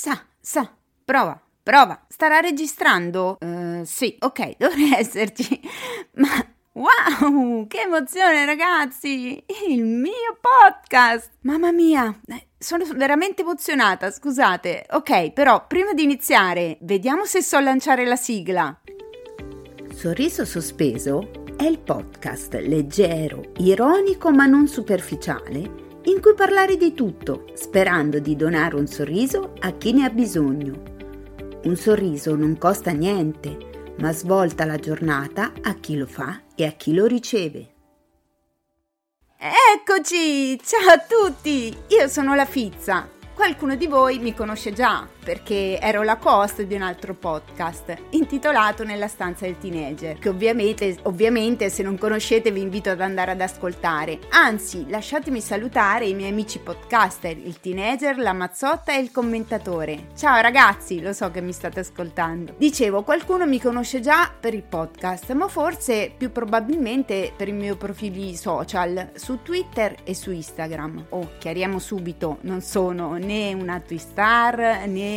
Sa, sa, prova, prova. Starà registrando? Uh, sì, ok, dovrei esserci. Ma wow, che emozione ragazzi! Il mio podcast! Mamma mia, eh, sono veramente emozionata, scusate. Ok, però prima di iniziare, vediamo se so lanciare la sigla. Sorriso sospeso è il podcast leggero, ironico ma non superficiale in cui parlare di tutto, sperando di donare un sorriso a chi ne ha bisogno. Un sorriso non costa niente, ma svolta la giornata a chi lo fa e a chi lo riceve. Eccoci! Ciao a tutti! Io sono la Fizza. Qualcuno di voi mi conosce già perché ero la host di un altro podcast intitolato Nella stanza del teenager, che ovviamente, ovviamente se non conoscete vi invito ad andare ad ascoltare. Anzi, lasciatemi salutare i miei amici podcaster, il teenager, la mazzotta e il commentatore. Ciao ragazzi, lo so che mi state ascoltando. Dicevo, qualcuno mi conosce già per il podcast, ma forse più probabilmente per i miei profili social su Twitter e su Instagram. Oh, chiariamo subito, non sono né una Twistar né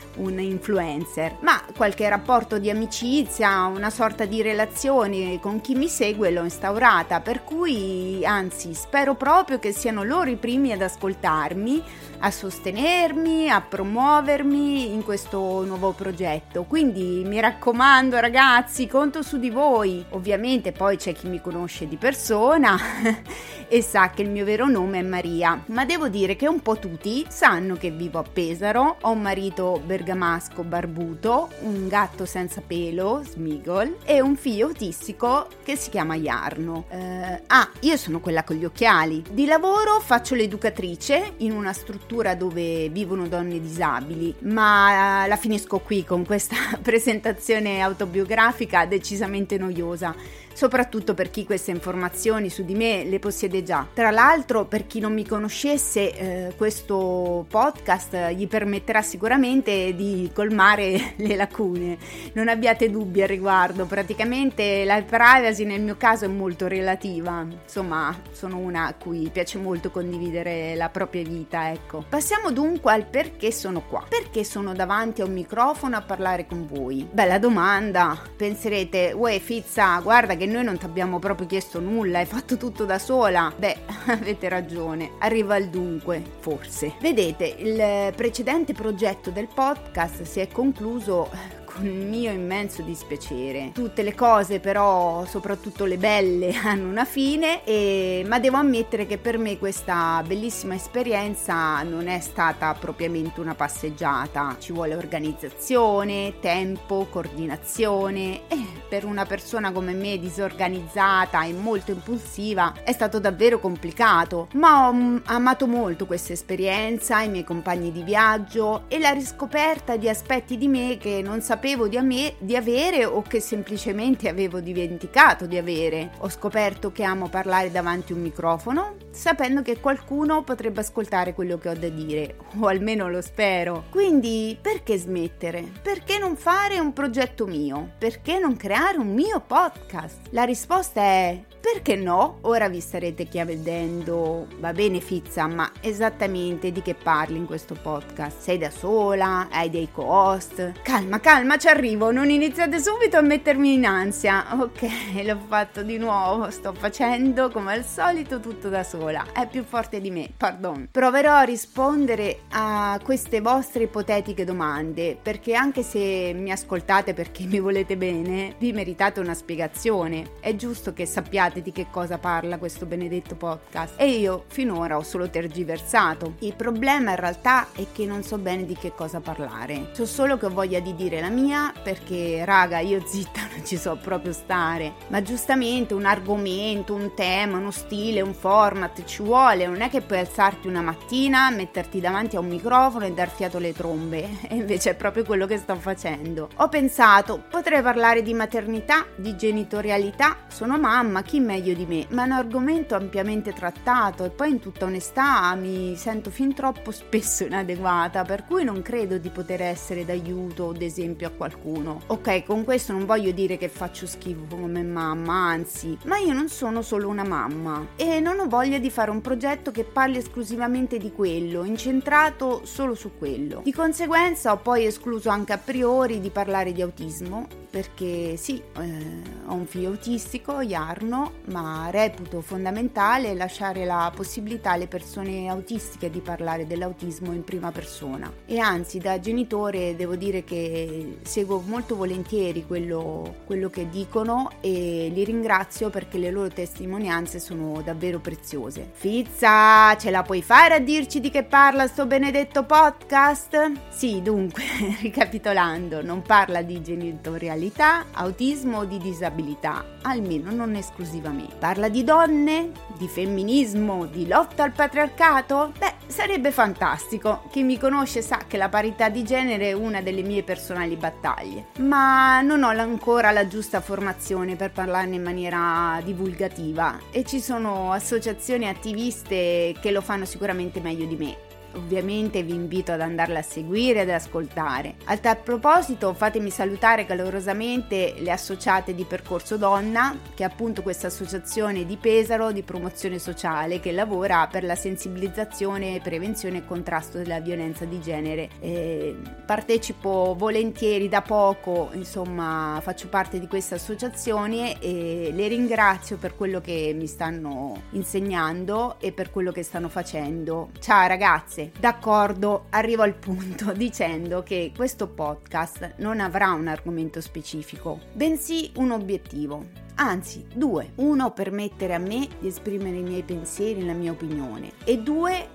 un influencer, ma qualche rapporto di amicizia, una sorta di relazione con chi mi segue l'ho instaurata, per cui anzi spero proprio che siano loro i primi ad ascoltarmi, a sostenermi, a promuovermi in questo nuovo progetto. Quindi mi raccomando ragazzi, conto su di voi. Ovviamente poi c'è chi mi conosce di persona e sa che il mio vero nome è Maria, ma devo dire che un po' tutti sanno che vivo a Pesaro, ho un marito bergamasco barbuto, un gatto senza pelo, Smigol, e un figlio autistico che si chiama Jarno. Eh, ah, io sono quella con gli occhiali. Di lavoro faccio l'educatrice in una struttura dove vivono donne disabili, ma la finisco qui con questa presentazione autobiografica decisamente noiosa soprattutto per chi queste informazioni su di me le possiede già. Tra l'altro, per chi non mi conoscesse, eh, questo podcast gli permetterà sicuramente di colmare le lacune. Non abbiate dubbi al riguardo, praticamente la privacy nel mio caso è molto relativa. Insomma, sono una a cui piace molto condividere la propria vita, ecco. Passiamo dunque al perché sono qua. Perché sono davanti a un microfono a parlare con voi? Bella domanda. Penserete, uè Fizza, guarda che noi non ti abbiamo proprio chiesto nulla, hai fatto tutto da sola. Beh, avete ragione, arriva al dunque, forse. Vedete, il precedente progetto del podcast si è concluso con mio immenso dispiacere. Tutte le cose però, soprattutto le belle, hanno una fine, e... ma devo ammettere che per me questa bellissima esperienza non è stata propriamente una passeggiata. Ci vuole organizzazione, tempo, coordinazione e per una persona come me disorganizzata e molto impulsiva è stato davvero complicato, ma ho mm, amato molto questa esperienza, i miei compagni di viaggio e la riscoperta di aspetti di me che non sapevo sapevo di, ame- di avere o che semplicemente avevo dimenticato di avere. Ho scoperto che amo parlare davanti a un microfono, sapendo che qualcuno potrebbe ascoltare quello che ho da dire, o almeno lo spero. Quindi perché smettere? Perché non fare un progetto mio? Perché non creare un mio podcast? La risposta è perché no? Ora vi starete chiedendo, va bene Fizza, ma esattamente di che parli in questo podcast? Sei da sola? Hai dei co-host? Calma, calma, ci arrivo, non iniziate subito a mettermi in ansia. Ok, l'ho fatto di nuovo, sto facendo come al solito tutto da sola. È più forte di me, pardon. Proverò a rispondere a queste vostre ipotetiche domande, perché anche se mi ascoltate perché mi volete bene, vi meritate una spiegazione. È giusto che sappiate di che cosa parla questo benedetto podcast e io finora ho solo tergiversato. Il problema in realtà è che non so bene di che cosa parlare. So solo che ho voglia di dire la mia perché raga io zitta non ci so proprio stare. Ma giustamente un argomento, un tema, uno stile, un format ci vuole. Non è che puoi alzarti una mattina, metterti davanti a un microfono e dar fiato alle trombe. E invece è proprio quello che sto facendo. Ho pensato potrei parlare di maternità, di genitorialità. Sono mamma, chi meglio di me, ma è un argomento ampiamente trattato e poi in tutta onestà mi sento fin troppo spesso inadeguata, per cui non credo di poter essere d'aiuto o d'esempio a qualcuno. Ok, con questo non voglio dire che faccio schifo come mamma, anzi, ma io non sono solo una mamma e non ho voglia di fare un progetto che parli esclusivamente di quello, incentrato solo su quello. Di conseguenza ho poi escluso anche a priori di parlare di autismo perché sì, eh, ho un figlio autistico, Jarno, ma reputo fondamentale lasciare la possibilità alle persone autistiche di parlare dell'autismo in prima persona. E anzi, da genitore devo dire che seguo molto volentieri quello, quello che dicono e li ringrazio perché le loro testimonianze sono davvero preziose. Fizza, ce la puoi fare a dirci di che parla sto benedetto podcast? Sì, dunque, ricapitolando, non parla di genitorialità disabilità, autismo o di disabilità, almeno non esclusivamente. Parla di donne, di femminismo, di lotta al patriarcato? Beh, sarebbe fantastico. Chi mi conosce sa che la parità di genere è una delle mie personali battaglie, ma non ho ancora la giusta formazione per parlarne in maniera divulgativa e ci sono associazioni attiviste che lo fanno sicuramente meglio di me. Ovviamente vi invito ad andarla a seguire ed ascoltare. A tal proposito fatemi salutare calorosamente le associate di Percorso Donna, che è appunto questa associazione di Pesaro di promozione sociale che lavora per la sensibilizzazione, prevenzione e contrasto della violenza di genere. E partecipo volentieri da poco, insomma faccio parte di questa associazione e le ringrazio per quello che mi stanno insegnando e per quello che stanno facendo. Ciao ragazze! Ragazze, d'accordo, arrivo al punto dicendo che questo podcast non avrà un argomento specifico, bensì un obiettivo. Anzi, due. Uno, permettere a me di esprimere i miei pensieri, la mia opinione. E due,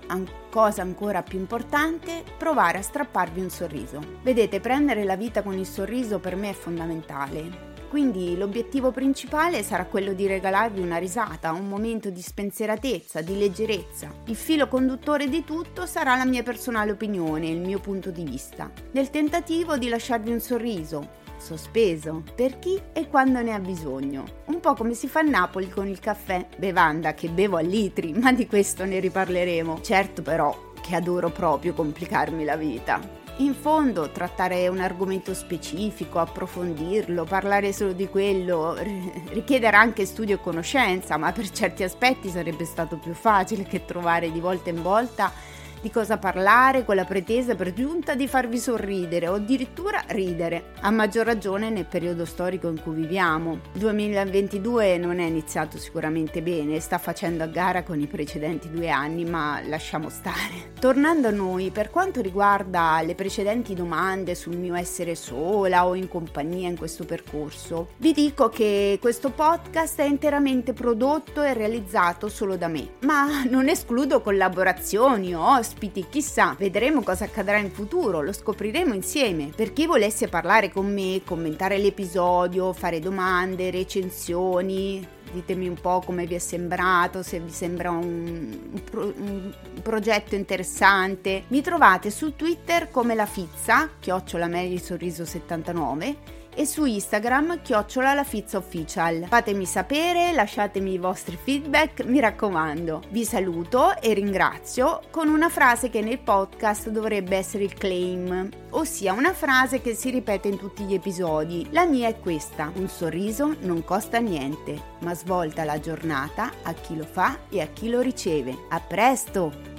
cosa ancora più importante, provare a strapparvi un sorriso. Vedete, prendere la vita con il sorriso per me è fondamentale. Quindi l'obiettivo principale sarà quello di regalarvi una risata, un momento di spensieratezza, di leggerezza. Il filo conduttore di tutto sarà la mia personale opinione, il mio punto di vista, nel tentativo di lasciarvi un sorriso, sospeso, per chi e quando ne ha bisogno. Un po' come si fa a Napoli con il caffè, bevanda che bevo a litri, ma di questo ne riparleremo. Certo però che adoro proprio complicarmi la vita. In fondo trattare un argomento specifico, approfondirlo, parlare solo di quello richiederà anche studio e conoscenza, ma per certi aspetti sarebbe stato più facile che trovare di volta in volta di cosa parlare con la pretesa per giunta di farvi sorridere o addirittura ridere, a maggior ragione nel periodo storico in cui viviamo. Il 2022 non è iniziato sicuramente bene, sta facendo a gara con i precedenti due anni, ma lasciamo stare. Tornando a noi, per quanto riguarda le precedenti domande sul mio essere sola o in compagnia in questo percorso, vi dico che questo podcast è interamente prodotto e realizzato solo da me, ma non escludo collaborazioni o ospiti, chissà, vedremo cosa accadrà in futuro, lo scopriremo insieme. Per chi volesse parlare con me, commentare l'episodio, fare domande, recensioni, ditemi un po' come vi è sembrato, se vi sembra un, un, pro, un, progetto interessante. Mi trovate su Twitter come la Fizza, chiocciola Sorriso 79 e su Instagram chiocciola la Official. Fatemi sapere, lasciatemi i vostri feedback, mi raccomando. Vi saluto e ringrazio con una frase che nel podcast dovrebbe essere il claim, ossia una frase che si ripete in tutti gli episodi. La mia è questa: un sorriso non costa niente, ma svolta la giornata a chi lo fa e a chi lo riceve. A presto!